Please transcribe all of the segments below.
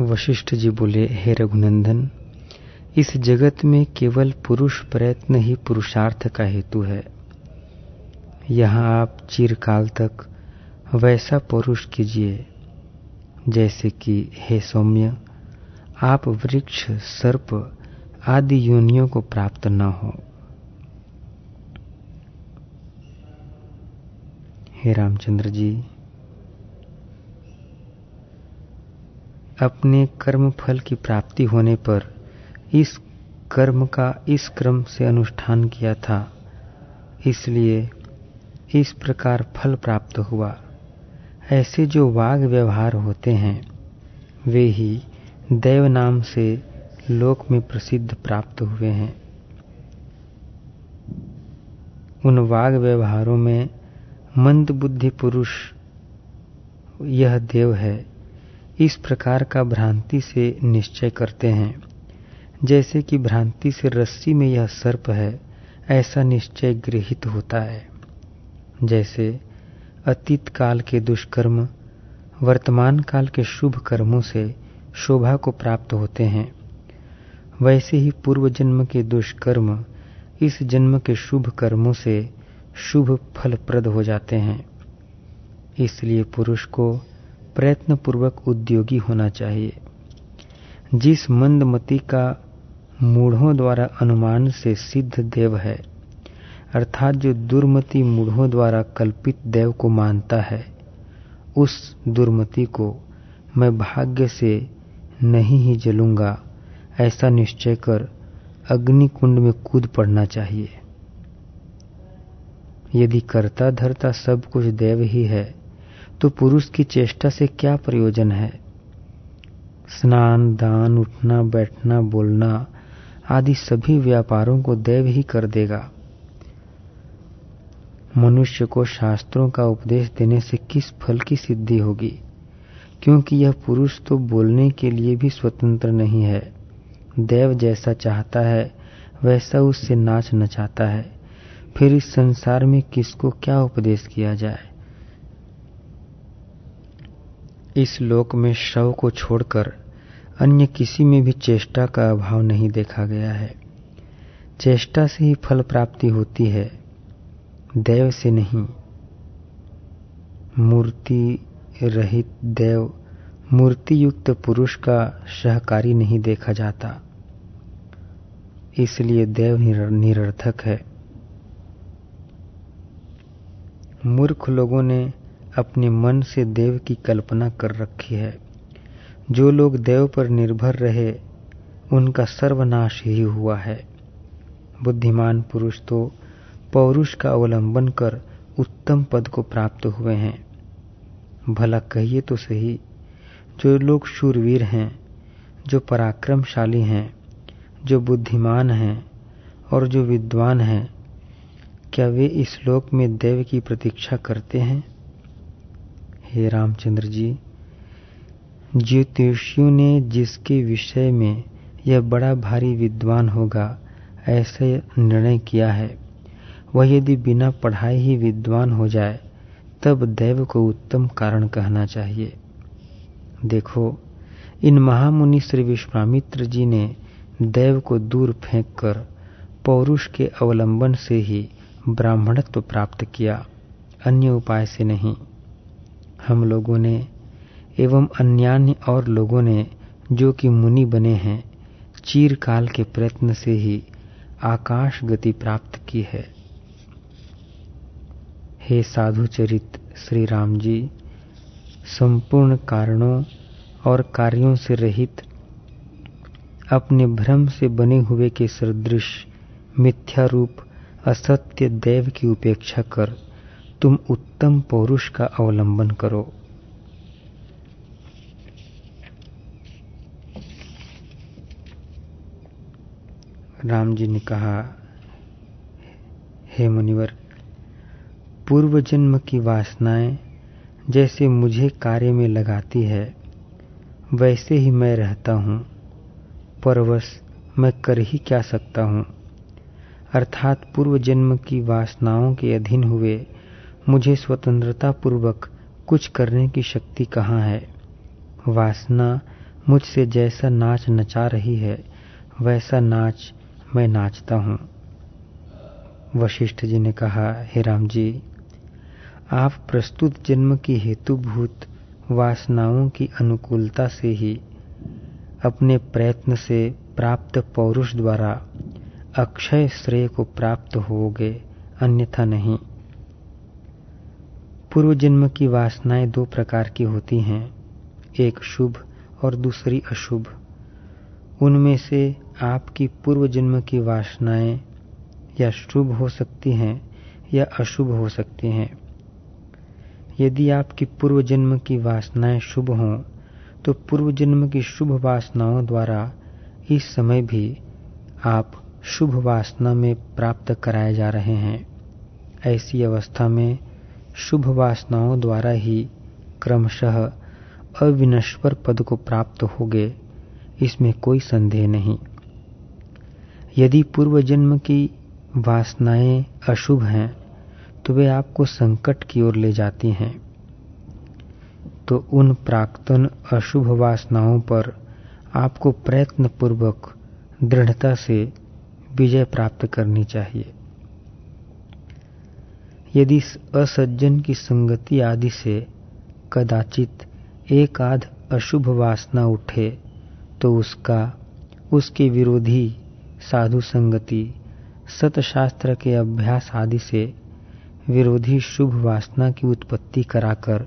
वशिष्ठ जी बोले, हे रघुनंदन, इस जगत में केवल पुरुष प्रयत्न ही पुरुषार्थ का हेतु है। यहाँ आप चिरकाल तक वैसा पुरुष कीजिए, जैसे कि, हे सौम्य, आप वृक्ष, सर्प आदि योनियों को प्राप्त न हो। हे रामचंद्र जी अपने कर्म फल की प्राप्ति होने पर इस कर्म का इस क्रम से अनुष्ठान किया था। इसलिए इस प्रकार फल प्राप्त हुआ। ऐसे जो वाग व्यवहार होते हैं, वे ही देव नाम से लोक में प्रसिद्ध प्राप्त हुए हैं। उन वाग व्यवहारों में मंद बुद्धि पुरुष यह देव है। इस प्रकार का भ्रांति से निश्चय करते हैं। जैसे कि भ्रांति से रस्सी में यह सर्प है, ऐसा निश्चय गृहित होता है। जैसे, अतीत काल के दुष्कर्म, वर्तमान काल के शुभ कर्मों से शोभा को प्राप्त होते हैं। वैसे ही पूर्व जन्म के दुष्कर्म, इस जन्म के शुभ कर्मों से शुभ फलप्रद हो जाते हैं। इसलिए पुरुष को प्रयत्न पूर्वक उद्योगी होना चाहिए। जिस मंदमती का मूढ़ों द्वारा अनुमान से सिद्ध देव है, अर्थात जो दुर्मति मूढ़ों द्वारा कल्पित देव को मानता है, उस दुर्मति को मैं भाग्य से नहीं ही जलूँगा, ऐसा निश्चय कर अग्नि कुंड में कूद पड़ना चाहिए। यदि करता धरता सब कुछ देव ही है तो पुरुष की चेष्टा से क्या प्रयोजन है? स्नान, दान, उठना, बैठना, बोलना आदि सभी व्यापारों को देव ही कर देगा। मनुष्य को शास्त्रों का उपदेश देने से किस फल की सिद्धि होगी? क्योंकि यह पुरुष तो बोलने के लिए भी स्वतंत्र नहीं है। देव जैसा चाहता है, वैसा उससे नाच नचाता है। फिर इस संसार में किसको क्या उपदेश किया जाए? इस लोक में शव को छोड़कर अन्य किसी में भी चेष्टा का अभाव नहीं देखा गया है। चेष्टा से ही फल प्राप्ति होती है, देव से नहीं। मूर्ति रहित देव मूर्ति युक्त पुरुष का सहकारी नहीं देखा जाता। इसलिए देव निरर्थक है। मूर्ख लोगों ने अपने मन से देव की कल्पना कर रखी है। जो लोग देव पर निर्भर रहे, उनका सर्वनाश ही हुआ है। बुद्धिमान पुरुष तो पौरुष का अवलंबन कर उत्तम पद को प्राप्त हुए हैं। भला कहिए तो सही, जो लोग शूरवीर हैं, जो पराक्रमशाली हैं, जो बुद्धिमान हैं और जो विद्वान हैं, क्या वे इस लोक में देव की प्रतीक्षा करते हैं? हे रामचंद्र जी, ज्योतिषियों ने जिसके विषय में यह बड़ा भारी विद्वान होगा, ऐसे निर्णय किया है। वह यदि बिना पढ़ाई ही विद्वान हो जाए, तब देव को उत्तम कारण कहना चाहिए। देखो, इन महामुनि श्री विश्वामित्र जी ने देव को दूर फेंक कर पौरुष के अवलंबन से ही ब्राह्मणत्व प्राप्त किया, अन्य उपाय से नहीं। हम लोगों ने एवं अन्यान्य और लोगों ने जो कि मुनि बने हैं, चीरकाल के प्रयत्न से ही आकाश गति प्राप्त की है। हे साधु चरित श्री राम जी, संपूर्ण कारणों और कार्यों से रहित, अपने भ्रम से बने हुए के सदृश मिथ्या रूप असत्य देव की उपेक्षा कर तुम उत्तम पौरुष का अवलंबन करो। राम जी ने कहा, हे मुनिवर पूर्व जन्म की वासनाएँ जैसे मुझे कार्य में लगाती है, वैसे ही मैं रहता हूँ। परवश, मैं कर ही क्या सकता हूँ? अर्थात पूर्व जन्म की वासनाओं के अधीन हुए मुझे स्वतंत्रता पूर्वक कुछ करने की शक्ति कहाँ है? वासना मुझसे जैसा नाच नचा रही है, वैसा नाच मैं नाचता हूँ। वशिष्ठ जी ने कहा, हे राम जी, आप प्रस्तुत जन्म की हेतुभूत वासनाओं की अनुकूलता से ही अपने प्रयत्न से प्राप्त पौरुष द्वारा अक्षय श्रेय को प्राप्त होगे, अन्यथा नहीं। पूर्व जन्म की वासनाएँ दो प्रकार की होती हैं, एक शुभ और दूसरी अशुभ। उनमें से आपकी पूर्व जन्म की वासनाएँ या शुभ हो सकती हैं या अशुभ हो सकती हैं। यदि आपकी पूर्व जन्म की वासनाएँ शुभ हों तो पूर्व जन्म की शुभ वासनाओं द्वारा इस समय भी आप शुभ वासना में प्राप्त कराए जा रहे हैं। ऐसी अवस्था में शुभ वासनाओं द्वारा ही क्रमशः अविनश्वर पद को प्राप्त होगे, इसमें कोई संदेह नहीं। यदि पूर्व जन्म की वासनाएँ अशुभ हैं तो वे आपको संकट की ओर ले जाती हैं। तो उन प्राक्तन अशुभ वासनाओं पर आपको प्रयत्न पूर्वक दृढ़ता से विजय प्राप्त करनी चाहिए। यदि असज्जन की संगति आदि से कदाचित एक आध अशुभ वासना उठे तो उसका उसके विरोधी साधु संगति, सतशास्त्र के अभ्यास आदि से विरोधी शुभ वासना की उत्पत्ति कराकर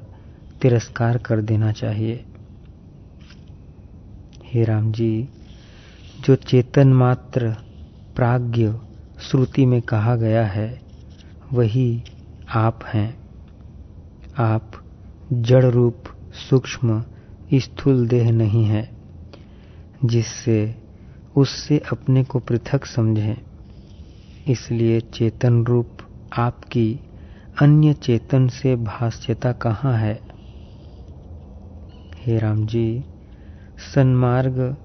तिरस्कार कर देना चाहिए। हे राम जी जो चेतन मात्र प्राज्ञ श्रुति में कहा गया है, वही आप हैं। आप जड़ रूप, सूक्ष्म, स्थूल देह नहीं है, जिससे उससे अपने को पृथक समझें। इसलिए चेतन रूप आपकी अन्य चेतन से भाष्यता कहाँ है? हे राम जी, सन्मार्ग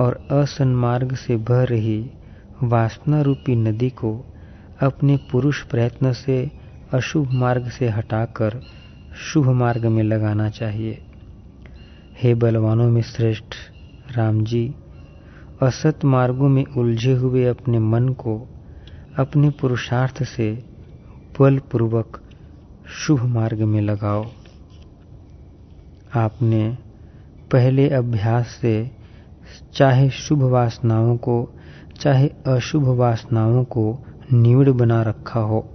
और असन्मार्ग से बह रही वासना रूपी नदी को अपने पुरुष प्रयत्न से अशुभ मार्ग से हटाकर शुभ मार्ग में लगाना चाहिए। हे बलवानों में श्रेष्ठ राम जी, असत मार्गों में उलझे हुए अपने मन को अपने पुरुषार्थ से बलपूर्वक शुभ मार्ग में लगाओ। आपने पहले अभ्यास से चाहे शुभ वासनाओं को, चाहे अशुभ वासनाओं को निविड़ बना रखा हो।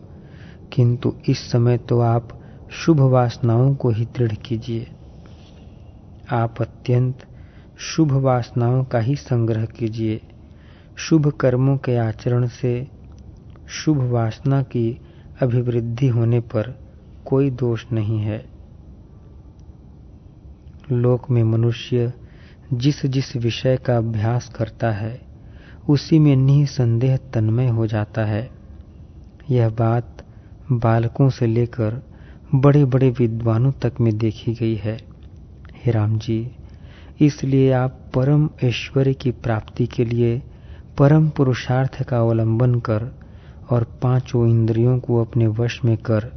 किंतु इस समय तो आप शुभ वासनाओं को ही दृढ़ कीजिए। आप अत्यंत शुभ वासनाओं का ही संग्रह कीजिए। शुभ कर्मों के आचरण से शुभ वासना की अभिवृद्धि होने पर कोई दोष नहीं है। लोक में मनुष्य जिस जिस विषय का अभ्यास करता है, उसी में निसंदेह तन्मय हो जाता है। यह बात बालकों से लेकर बड़े बड़े विद्वानों तक में देखी गई है। हे राम जी, इसलिए आप परम ऐश्वर्य की प्राप्ति के लिए परम पुरुषार्थ का अवलंबन कर और पाँचों इंद्रियों को अपने वश में कर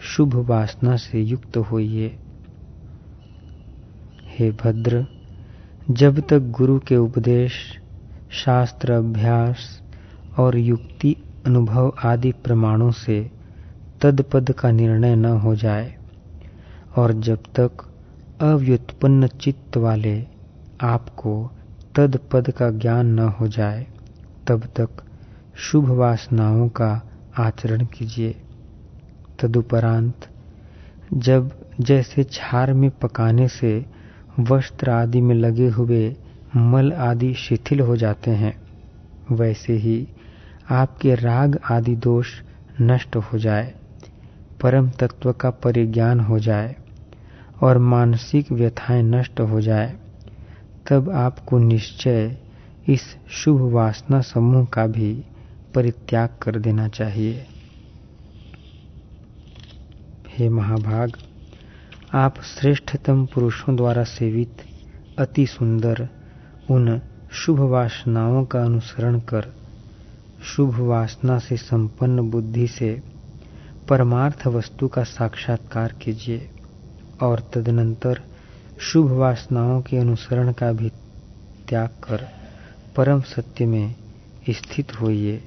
शुभ वासना से युक्त होइए। हे भद्र, जब तक गुरु के उपदेश, शास्त्र, अभ्यास और युक्ति, अनुभव आदि प्रमाणों से तदपद का निर्णय न हो जाए। और जब तक अव्युत्पन्न चित्त वाले आपको तदपद का ज्ञान न हो जाए, तब तक शुभ वासनाओं का आचरण कीजिए। तदुपरांत जब जैसे छार में पकाने से वस्त्र आदि में लगे हुए मल आदि शिथिल हो जाते हैं, वैसे ही आपके राग आदि दोष नष्ट हो जाए। परम तत्व का परिज्ञान हो जाए और मानसिक व्यथाएँ नष्ट हो जाए, तब आपको निश्चय इस शुभ वासना समूह का भी परित्याग कर देना चाहिए। हे महाभाग, आप श्रेष्ठतम पुरुषों द्वारा सेवित अति सुंदर उन शुभ वासनाओं का अनुसरण कर शुभ वासना से संपन्न बुद्धि से परमार्थ वस्तु का साक्षात्कार कीजिए और तदनंतर शुभ वासनाओं के अनुसरण का भी त्याग कर परम सत्य में स्थित होइए।